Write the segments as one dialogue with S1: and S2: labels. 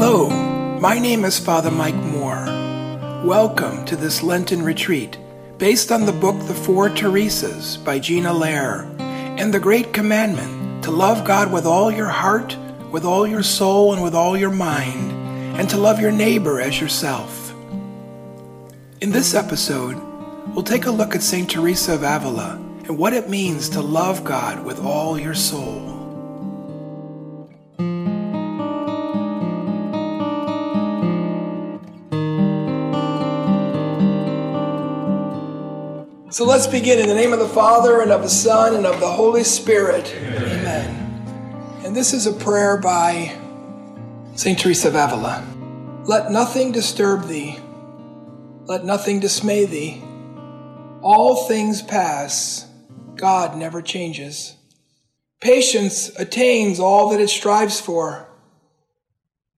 S1: Hello, my name is Father Mike Moore. Welcome to this Lenten retreat based on the book The Four Teresas by Gina Loehr and the Great Commandment to love God with all your heart, with all your soul, and with all your mind, and to love your neighbor as yourself. In this episode, we'll take a look at St. Teresa of Avila and what it means to love God with all your soul. So let's begin in the name of the Father and of the Son and of the Holy Spirit. Amen. And this is a prayer by St. Teresa of Avila. Let nothing disturb thee, let nothing dismay thee. All things pass, God never changes. Patience attains all that it strives for.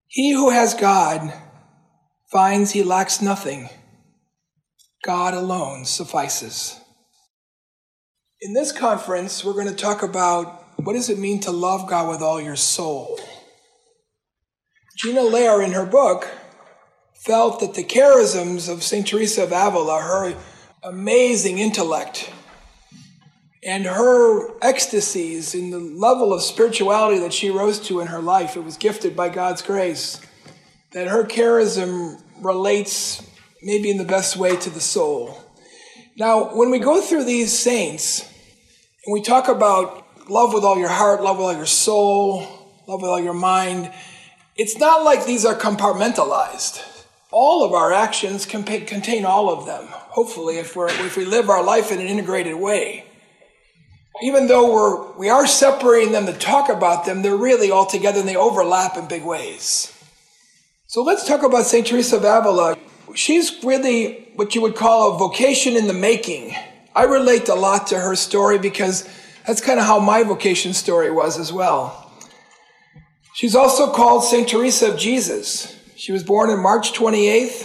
S1: He who has God finds he lacks nothing. God alone suffices. In this conference, we're going to talk about what does it mean to love God with all your soul. Gina Loehr, in her book, felt that the charisms of St. Teresa of Avila, her amazing intellect, and her ecstasies in the level of spirituality that she rose to in her life, it was gifted by God's grace, that her charism relates maybe in the best way to the soul. Now, when we go through these saints and we talk about love with all your heart, love with all your soul, love with all your mind, it's not like these are compartmentalized. All of our actions can contain all of them, hopefully, if, we're, if we live our life in an integrated way. Even though we're, we are separating them to talk about them, they're really all together and they overlap in big ways. So let's talk about St. Teresa of Avila she's really what you would call a vocation in the making. I relate a lot to her story because that's kind of how my vocation story was as well. She's also called St. Teresa of Jesus. She was born on March 28th,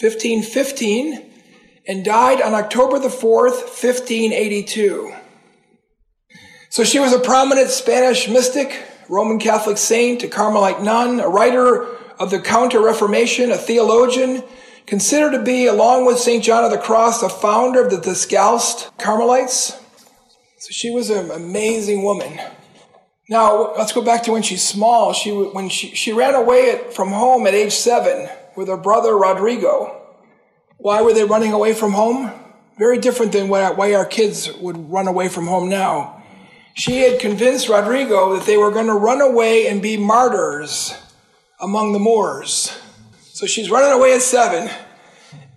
S1: 1515, and died on October the 4th, 1582. So she was a prominent Spanish mystic, Roman Catholic saint, a Carmelite nun, a writer of the Counter Reformation, a theologian, considered to be, along with St. John of the Cross, the founder of the Discalced Carmelites. So she was an amazing woman. Now, let's go back to when she's small. She, when she, she ran away from home at age seven with her brother Rodrigo. Why were they running away from home? Very different than why our kids would run away from home now. She had convinced Rodrigo that they were going to run away and be martyrs among the Moors. So she's running away at seven.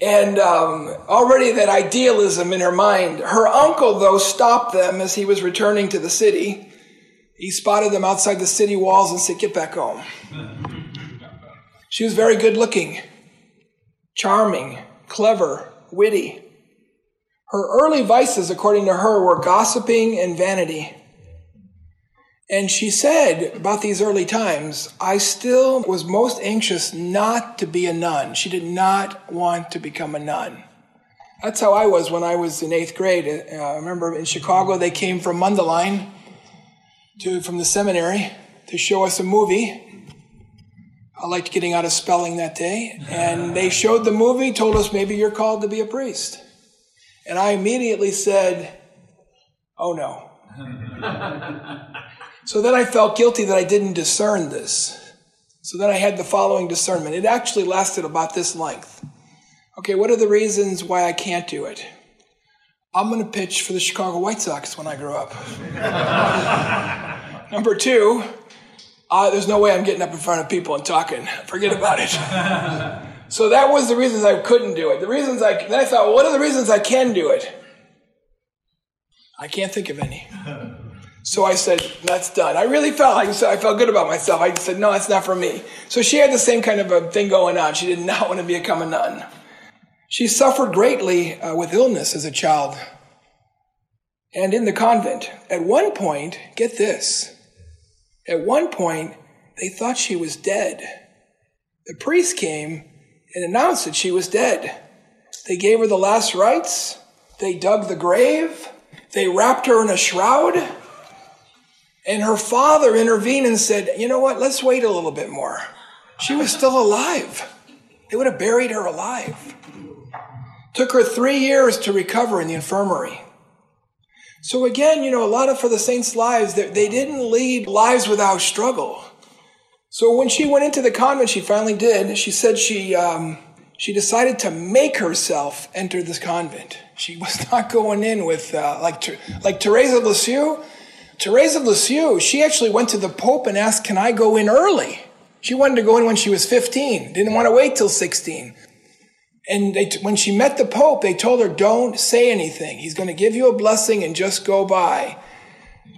S1: And um, already that idealism in her mind. Her uncle, though, stopped them as he was returning to the city. He spotted them outside the city walls and said, Get back home. She was very good looking, charming, clever, witty. Her early vices, according to her, were gossiping and vanity. And she said about these early times, I still was most anxious not to be a nun. She did not want to become a nun. That's how I was when I was in eighth grade. Uh, I remember in Chicago, they came from Mundelein to, from the seminary to show us a movie. I liked getting out of spelling that day. And they showed the movie, told us maybe you're called to be a priest. And I immediately said, oh no. So then I felt guilty that I didn't discern this. So then I had the following discernment. It actually lasted about this length. Okay, what are the reasons why I can't do it? I'm going to pitch for the Chicago White Sox when I grow up. Number two, uh, there's no way I'm getting up in front of people and talking. Forget about it. so that was the reasons I couldn't do it. The reasons I then I thought, well, what are the reasons I can do it? I can't think of any. So I said, that's done. I really felt like I felt good about myself. I said, no, that's not for me. So she had the same kind of a thing going on. She did not want to become a nun. She suffered greatly uh, with illness as a child and in the convent. At one point, get this, at one point, they thought she was dead. The priest came and announced that she was dead. They gave her the last rites. They dug the grave. They wrapped her in a shroud. And her father intervened and said, You know what? Let's wait a little bit more. She was still alive. They would have buried her alive. Took her three years to recover in the infirmary. So again, you know, a lot of for the saints' lives, they didn't lead lives without struggle. So when she went into the convent, she finally did. She said she um, she decided to make herself enter this convent. She was not going in with uh, like like Teresa Lisieux. Teresa of Lisieux, she actually went to the Pope and asked, "Can I go in early?" She wanted to go in when she was 15. Didn't want to wait till 16. And they, when she met the Pope, they told her, don't say anything. He's going to give you a blessing and just go by.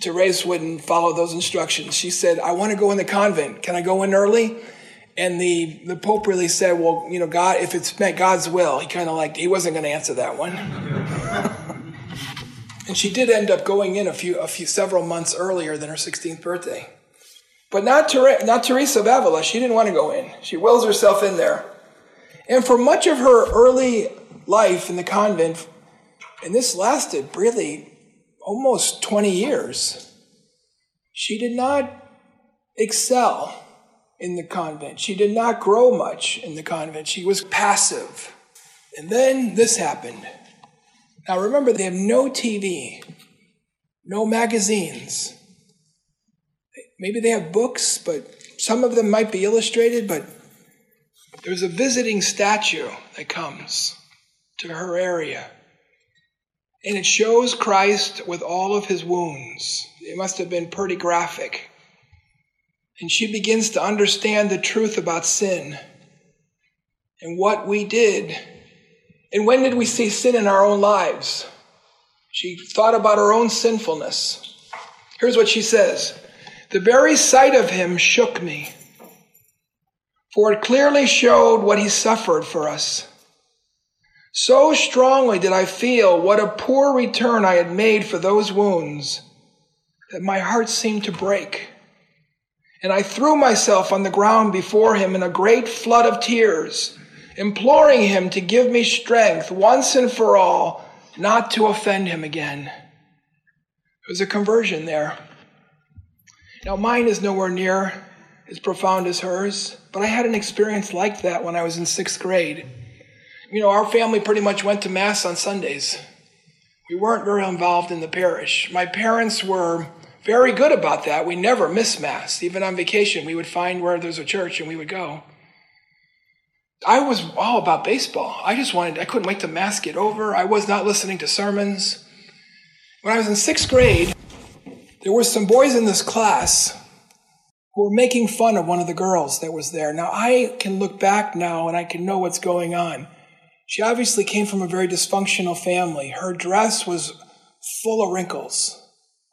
S1: Therese wouldn't follow those instructions. She said, I want to go in the convent. Can I go in early? And the, the Pope really said, well, you know, God, if it's meant God's will, he kind of like, he wasn't going to answer that one. and she did end up going in a few, a few, several months earlier than her 16th birthday. But not, not Teresa of Avila. She didn't want to go in. She wills herself in there. And for much of her early life in the convent, and this lasted really almost 20 years, she did not excel in the convent. She did not grow much in the convent. She was passive. And then this happened. Now remember, they have no TV, no magazines. Maybe they have books, but some of them might be illustrated, but there's a visiting statue that comes to her area. And it shows Christ with all of his wounds. It must have been pretty graphic. And she begins to understand the truth about sin and what we did. And when did we see sin in our own lives? She thought about her own sinfulness. Here's what she says The very sight of him shook me for it clearly showed what he suffered for us. So strongly did I feel what a poor return I had made for those wounds that my heart seemed to break. And I threw myself on the ground before him in a great flood of tears, imploring him to give me strength once and for all not to offend him again. There was a conversion there. Now, mine is nowhere near as profound as hers, but I had an experience like that when I was in sixth grade. You know, our family pretty much went to Mass on Sundays. We weren't very involved in the parish. My parents were very good about that. We never missed Mass. Even on vacation, we would find where there's a church and we would go. I was all about baseball. I just wanted, I couldn't wait to Mass get over. I was not listening to sermons. When I was in sixth grade, there were some boys in this class who were making fun of one of the girls that was there. Now, I can look back now and I can know what's going on. She obviously came from a very dysfunctional family. Her dress was full of wrinkles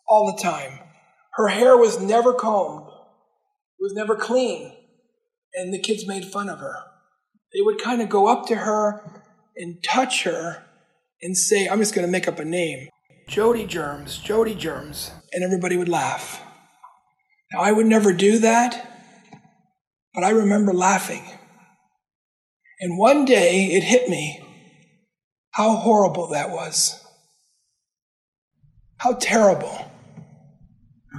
S1: all the time. Her hair was never combed, it was never clean, and the kids made fun of her. They would kind of go up to her and touch her and say, I'm just going to make up a name Jody Germs, Jody Germs, and everybody would laugh. Now, I would never do that, but I remember laughing. And one day it hit me how horrible that was. How terrible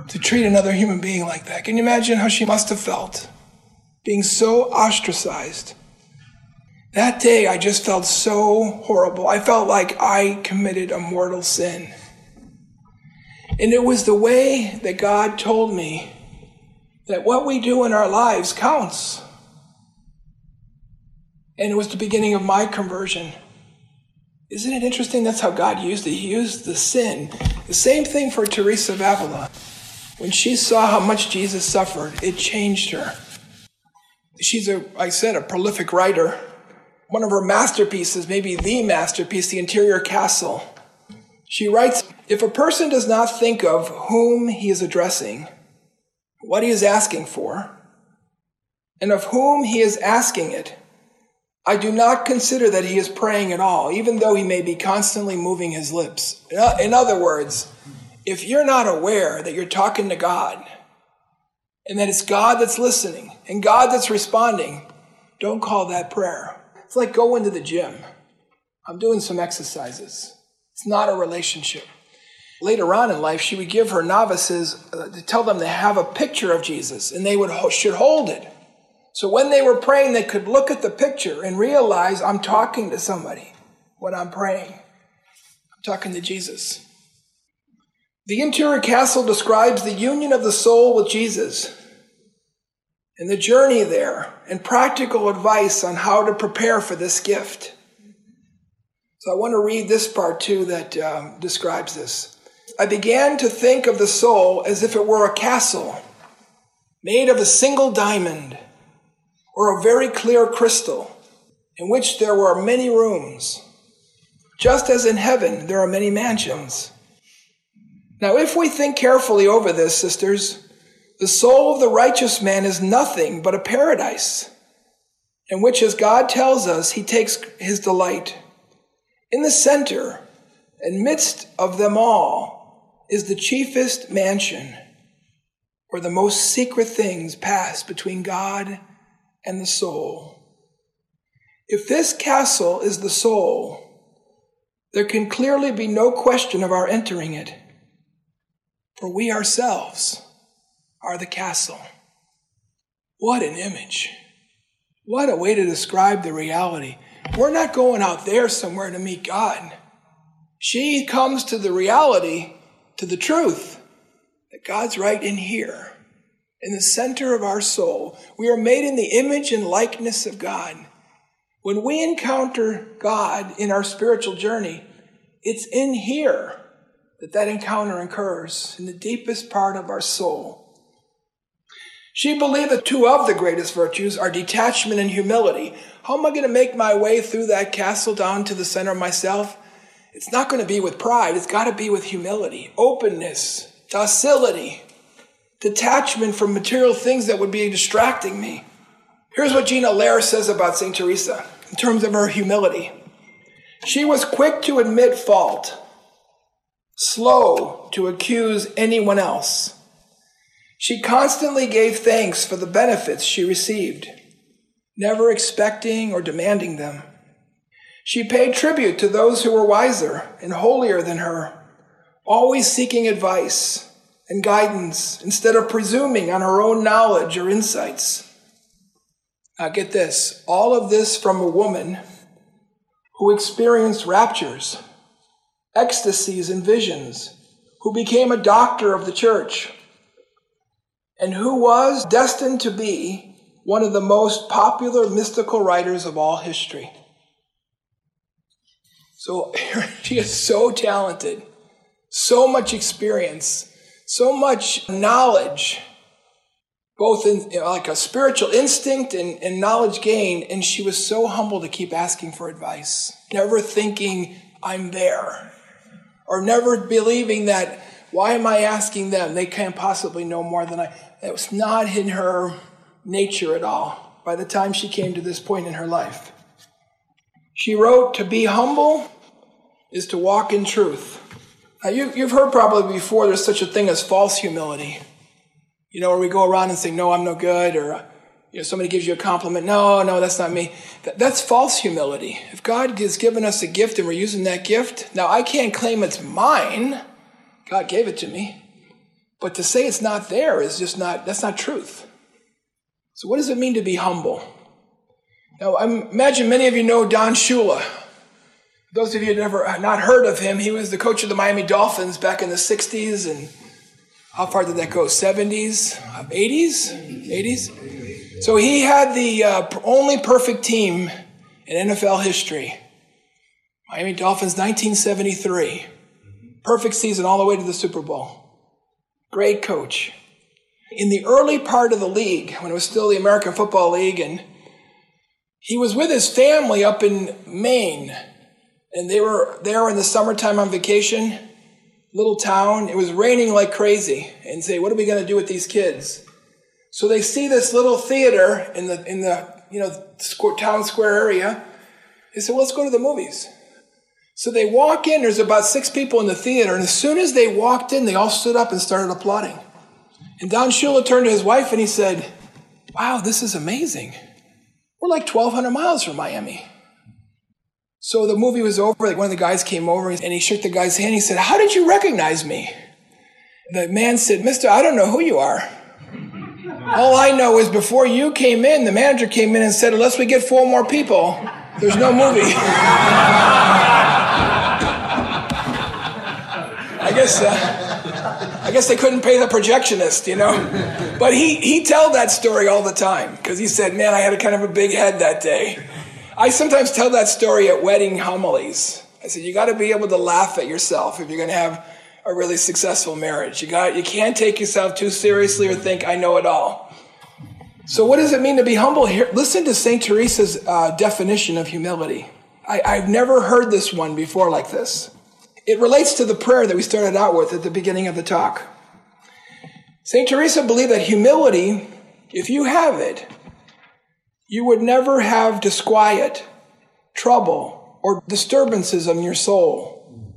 S1: to treat another human being like that. Can you imagine how she must have felt being so ostracized? That day, I just felt so horrible. I felt like I committed a mortal sin. And it was the way that God told me that what we do in our lives counts. And it was the beginning of my conversion. Isn't it interesting? That's how God used it. He used the sin. The same thing for Teresa of Avila. When she saw how much Jesus suffered, it changed her. She's a, I said, a prolific writer. One of her masterpieces, maybe the masterpiece, The Interior Castle. She writes, if a person does not think of whom he is addressing, what he is asking for, and of whom he is asking it, I do not consider that he is praying at all, even though he may be constantly moving his lips. In other words, if you're not aware that you're talking to God and that it's God that's listening and God that's responding, don't call that prayer. It's like going to the gym. I'm doing some exercises. It's not a relationship. Later on in life, she would give her novices uh, to tell them to have a picture of Jesus, and they would should hold it So when they were praying, they could look at the picture and realize I'm talking to somebody when I'm praying. I'm talking to Jesus. The interior castle describes the union of the soul with Jesus and the journey there and practical advice on how to prepare for this gift. So I want to read this part too that um, describes this. I began to think of the soul as if it were a castle made of a single diamond or a very clear crystal in which there were many rooms. Just as in heaven there are many mansions. Now, if we think carefully over this, sisters, the soul of the righteous man is nothing but a paradise, in which, as God tells us, he takes his delight. In the center and midst of them all is the chiefest mansion, where the most secret things pass between God and the soul. If this castle is the soul, there can clearly be no question of our entering it, for we ourselves are the castle. What an image! What a way to describe the reality. We're not going out there somewhere to meet God. She comes to the reality, to the truth, that God's right in here, in the center of our soul. We are made in the image and likeness of God. When we encounter God in our spiritual journey, it's in here that that encounter occurs, in the deepest part of our soul. She believed that two of the greatest virtues are detachment and humility. How am I going to make my way through that castle down to the center of myself? It's not going to be with pride. It's got to be with humility, openness, docility, detachment from material things that would be distracting me. Here's what Gina Loehr says about St. Teresa in terms of her humility. She was quick to admit fault, slow to accuse anyone else she constantly gave thanks for the benefits she received, never expecting or demanding them. She paid tribute to those who were wiser and holier than her, always seeking advice and guidance instead of presuming on her own knowledge or insights. Now, get this all of this from a woman who experienced raptures, ecstasies, and visions, who became a doctor of the church and who was destined to be one of the most popular mystical writers of all history. So she is so talented, so much experience, so much knowledge, both in you know, like a spiritual instinct and, and knowledge gain. And she was so humble to keep asking for advice, never thinking I'm there, or never believing that why am I asking them? They can't possibly know more than I. It was not in her nature at all by the time she came to this point in her life. She wrote, To be humble is to walk in truth. Now, you, you've heard probably before there's such a thing as false humility. You know, where we go around and say, No, I'm no good, or you know, somebody gives you a compliment. No, no, that's not me. That, that's false humility. If God has given us a gift and we're using that gift, now I can't claim it's mine. God gave it to me. But to say it's not there is just not, that's not truth. So, what does it mean to be humble? Now, I imagine many of you know Don Shula. Those of you who never not heard of him, he was the coach of the Miami Dolphins back in the 60s and how far did that go? 70s, 80s, 80s. So he had the uh, only perfect team in NFL history. Miami Dolphins, 1973. Perfect season all the way to the Super Bowl. Great coach. In the early part of the league, when it was still the American Football League, and he was with his family up in Maine, and they were there in the summertime on vacation, little town. It was raining like crazy, and say, "What are we going to do with these kids?" So they see this little theater in the in the you know town square area. They said, well, "Let's go to the movies." So they walk in, there's about six people in the theater, and as soon as they walked in, they all stood up and started applauding. And Don Shula turned to his wife and he said, Wow, this is amazing. We're like 1,200 miles from Miami. So the movie was over. Like one of the guys came over and he shook the guy's hand. He said, How did you recognize me? The man said, Mister, I don't know who you are. All I know is before you came in, the manager came in and said, unless we get four more people, there's no movie. I guess, uh, I guess they couldn't pay the projectionist, you know. But he he told that story all the time because he said, "Man, I had a kind of a big head that day." I sometimes tell that story at wedding homilies. I said, "You got to be able to laugh at yourself if you're going to have a really successful marriage. You got you can't take yourself too seriously or think I know it all." So, what does it mean to be humble here? Listen to St. Teresa's uh, definition of humility. I, I've never heard this one before like this. It relates to the prayer that we started out with at the beginning of the talk. St. Teresa believed that humility, if you have it, you would never have disquiet, trouble, or disturbances in your soul,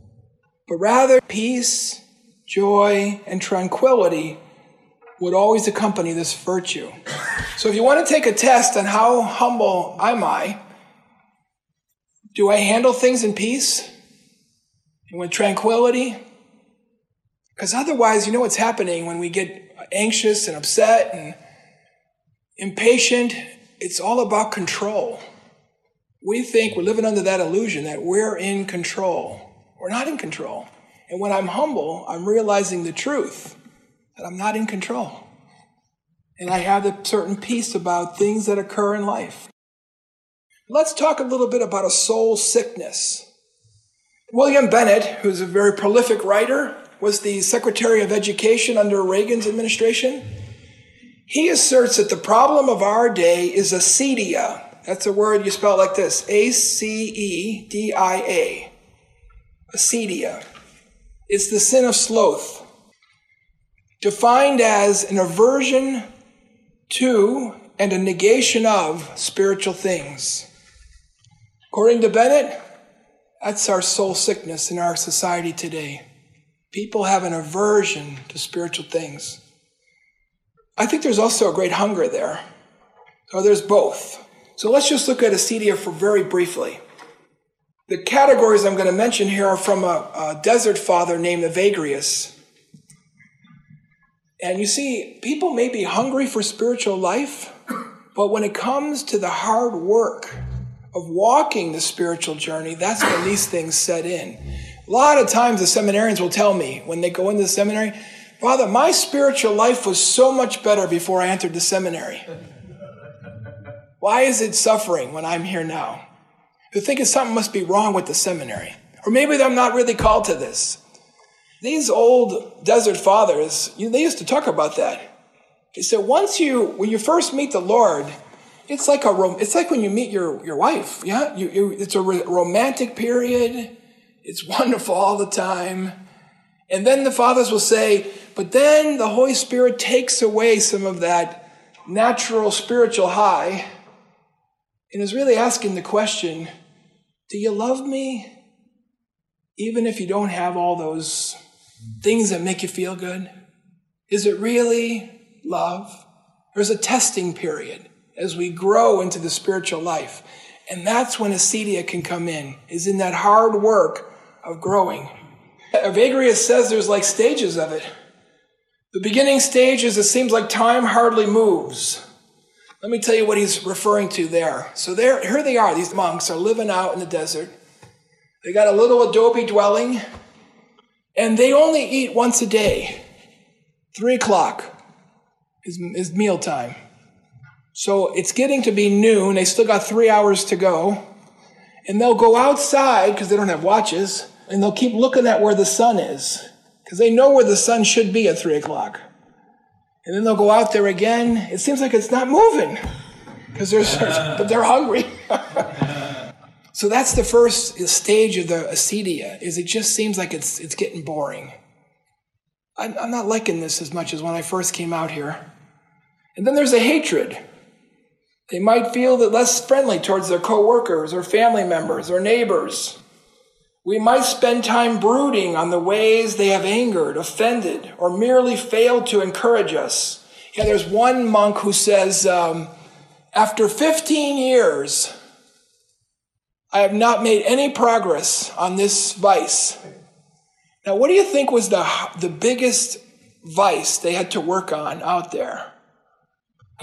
S1: but rather peace, joy, and tranquility would always accompany this virtue. So if you want to take a test on how humble am I, do I handle things in peace and with tranquility? Because otherwise, you know what's happening when we get anxious and upset and impatient? It's all about control. We think we're living under that illusion that we're in control. We're not in control. And when I'm humble, I'm realizing the truth that I'm not in control. And I have a certain peace about things that occur in life. Let's talk a little bit about a soul sickness. William Bennett, who's a very prolific writer, was the Secretary of Education under Reagan's administration. He asserts that the problem of our day is acedia. That's a word you spell like this A C E D I A. Acedia. It's the sin of sloth, defined as an aversion to and a negation of spiritual things. According to Bennett, that's our soul sickness in our society today. People have an aversion to spiritual things. I think there's also a great hunger there. So there's both. So let's just look at acedia for very briefly. The categories I'm going to mention here are from a, a desert father named Evagrius. And you see, people may be hungry for spiritual life, but when it comes to the hard work of walking the spiritual journey, that's when these things set in. A lot of times the seminarians will tell me when they go into the seminary, Father, my spiritual life was so much better before I entered the seminary. Why is it suffering when I'm here now? They're thinking something must be wrong with the seminary. Or maybe I'm not really called to this. These old desert fathers, they used to talk about that. They said once you, when you first meet the Lord, it's like a, it's like when you meet your, your wife. Yeah, you, you, it's a romantic period. It's wonderful all the time. And then the fathers will say, but then the Holy Spirit takes away some of that natural spiritual high and is really asking the question, do you love me? Even if you don't have all those things that make you feel good? Is it really love? There's a testing period as we grow into the spiritual life. And that's when acedia can come in, is in that hard work of growing. Evagrius says there's like stages of it. The beginning stage is it seems like time hardly moves. Let me tell you what he's referring to there. So there, here they are. These monks are living out in the desert. They got a little adobe dwelling. And they only eat once a day. Three o'clock is, is meal time. So it's getting to be noon. They still got three hours to go. And they'll go outside because they don't have watches and they'll keep looking at where the sun is because they know where the sun should be at three o'clock. And then they'll go out there again. It seems like it's not moving because they're, but they're hungry. So that's the first stage of the acedia, is it just seems like it's, it's getting boring. I'm, I'm not liking this as much as when I first came out here. And then there's a hatred. They might feel that less friendly towards their coworkers or family members or neighbors. We might spend time brooding on the ways they have angered, offended, or merely failed to encourage us. Yeah, there's one monk who says, um, after 15 years, I have not made any progress on this vice. Now, what do you think was the, the biggest vice they had to work on out there?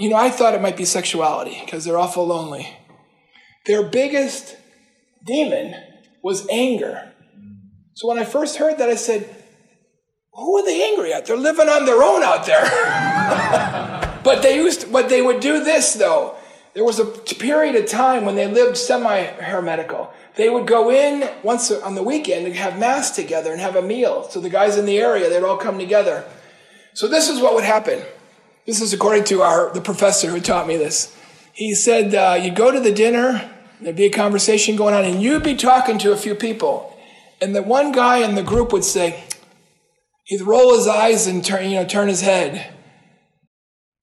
S1: You know, I thought it might be sexuality because they're awful lonely. Their biggest demon was anger. So when I first heard that, I said, Who are they angry at? They're living on their own out there. but they used, to, but they would do this though. There was a period of time when they lived semi hermetical. They would go in once on the weekend and have mass together and have a meal. So the guys in the area, they'd all come together. So this is what would happen. This is according to our the professor who taught me this. He said uh, you'd go to the dinner, there'd be a conversation going on, and you'd be talking to a few people, and the one guy in the group would say, he'd roll his eyes and turn you know turn his head,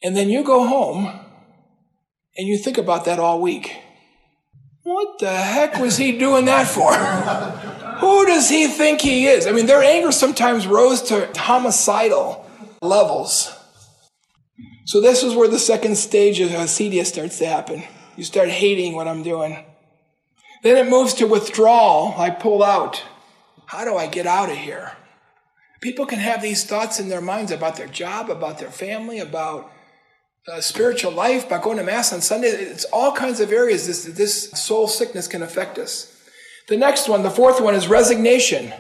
S1: and then you go home, and you think about that all week. What the heck was he doing that for? Who does he think he is? I mean, their anger sometimes rose to homicidal levels. So this is where the second stage of acedia starts to happen. You start hating what I'm doing. Then it moves to withdrawal. I pull out. How do I get out of here? People can have these thoughts in their minds about their job, about their family, about uh, spiritual life, about going to Mass on Sunday. It's all kinds of areas this, this soul sickness can affect us. The next one, the fourth one, is resignation.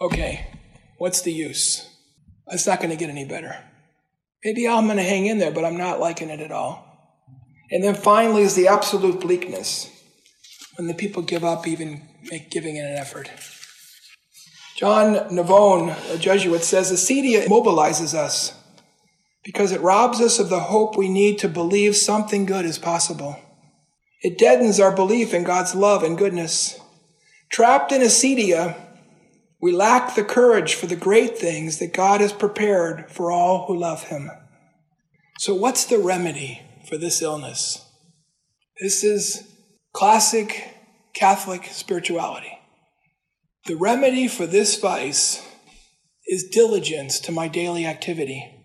S1: Okay, what's the use? It's not going to get any better. Maybe I'm going to hang in there, but I'm not liking it at all. And then finally is the absolute bleakness when the people give up even giving it an effort. John Navone, a Jesuit, says acedia mobilizes us because it robs us of the hope we need to believe something good is possible. It deadens our belief in God's love and goodness. Trapped in acedia, we lack the courage for the great things that God has prepared for all who love Him. So, what's the remedy for this illness? This is classic Catholic spirituality. The remedy for this vice is diligence to my daily activity.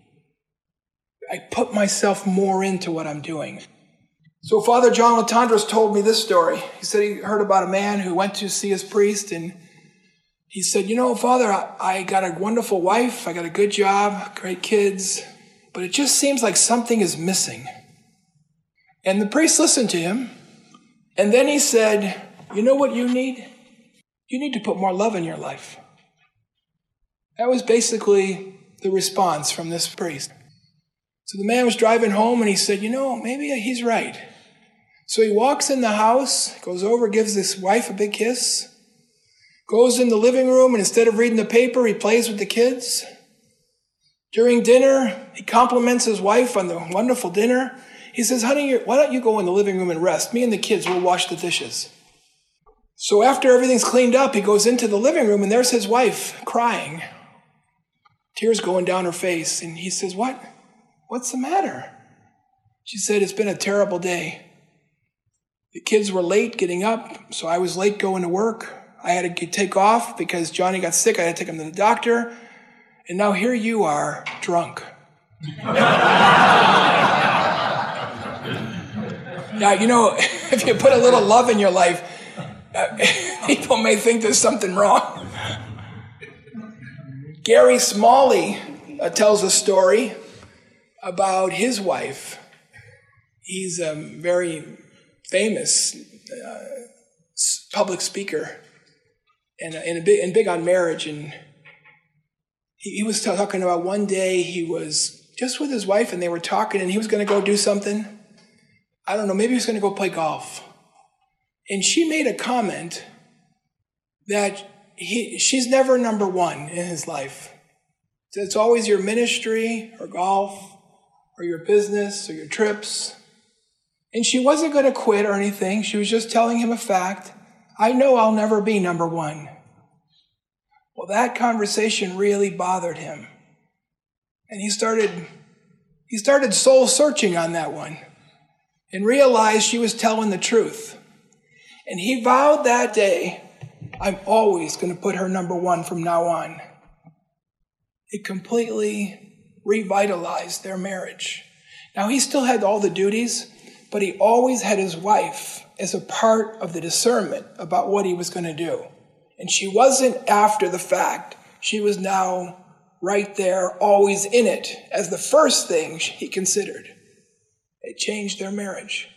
S1: I put myself more into what I'm doing. So, Father John Latendresse told me this story. He said he heard about a man who went to see his priest and he said, You know, Father, I, I got a wonderful wife, I got a good job, great kids, but it just seems like something is missing. And the priest listened to him, and then he said, You know what you need? You need to put more love in your life. That was basically the response from this priest. So the man was driving home and he said, You know, maybe he's right. So he walks in the house, goes over, gives his wife a big kiss, goes in the living room and instead of reading the paper, he plays with the kids. During dinner, he compliments his wife on the wonderful dinner. He says, Honey, why don't you go in the living room and rest? Me and the kids will wash the dishes. So after everything's cleaned up, he goes into the living room and there's his wife crying, tears going down her face. And he says, What? What's the matter? She said, It's been a terrible day. The kids were late getting up, so I was late going to work. I had to take off because Johnny got sick. I had to take him to the doctor. And now here you are, drunk. now, you know, if you put a little love in your life, uh, people may think there's something wrong. Gary Smalley uh, tells a story about his wife. He's a very famous uh, public speaker and, uh, and, big, and big on marriage. And he, he was talking about one day he was just with his wife and they were talking and he was going to go do something. I don't know, maybe he was going to go play golf. And she made a comment that he, she's never number one in his life. It's always your ministry or golf or your business or your trips. And she wasn't going to quit or anything. She was just telling him a fact. I know I'll never be number one. Well, that conversation really bothered him. And he started, he started soul searching on that one and realized she was telling the truth. And he vowed that day, I'm always going to put her number one from now on. It completely revitalized their marriage. Now, he still had all the duties, but he always had his wife as a part of the discernment about what he was going to do. And she wasn't after the fact. She was now right there, always in it, as the first thing he considered. It changed their marriage.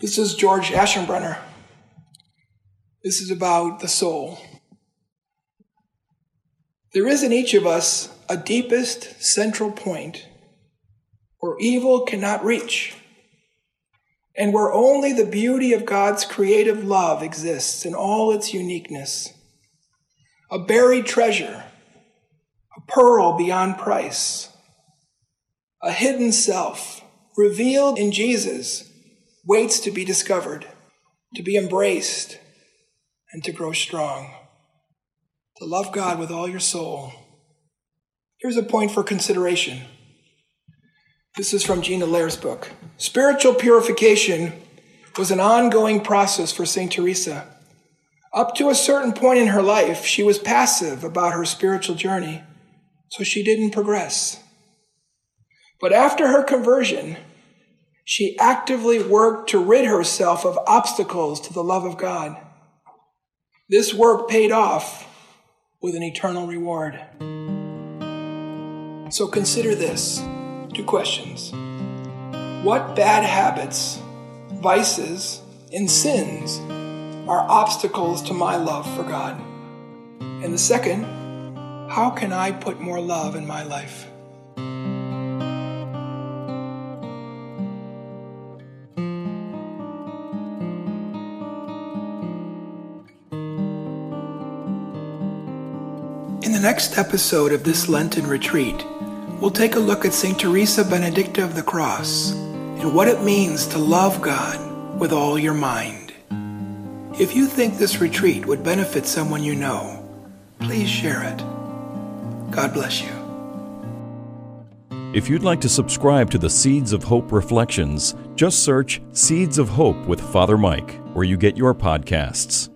S1: This is George Aschenbrenner. This is about the soul. There is in each of us a deepest central point where evil cannot reach, and where only the beauty of God's creative love exists in all its uniqueness. A buried treasure, a pearl beyond price, a hidden self revealed in Jesus waits to be discovered, to be embraced, and to grow strong. To love God with all your soul. Here's a point for consideration. This is from Gina Loehr's book. Spiritual purification was an ongoing process for St. Teresa. Up to a certain point in her life, she was passive about her spiritual journey, so she didn't progress. But after her conversion, she actively worked to rid herself of obstacles to the love of God. This work paid off with an eternal reward. So consider this two questions. What bad habits, vices, and sins are obstacles to my love for God? And the second, how can I put more love in my life? In the next episode of this Lenten retreat, we'll take a look at St. Teresa Benedicta of the Cross and what it means to love God with all your mind. If you think this retreat would benefit someone you know, please share it. God bless you.
S2: If you'd like to subscribe to the Seeds of Hope Reflections, just search Seeds of Hope with Father Mike where you get your podcasts.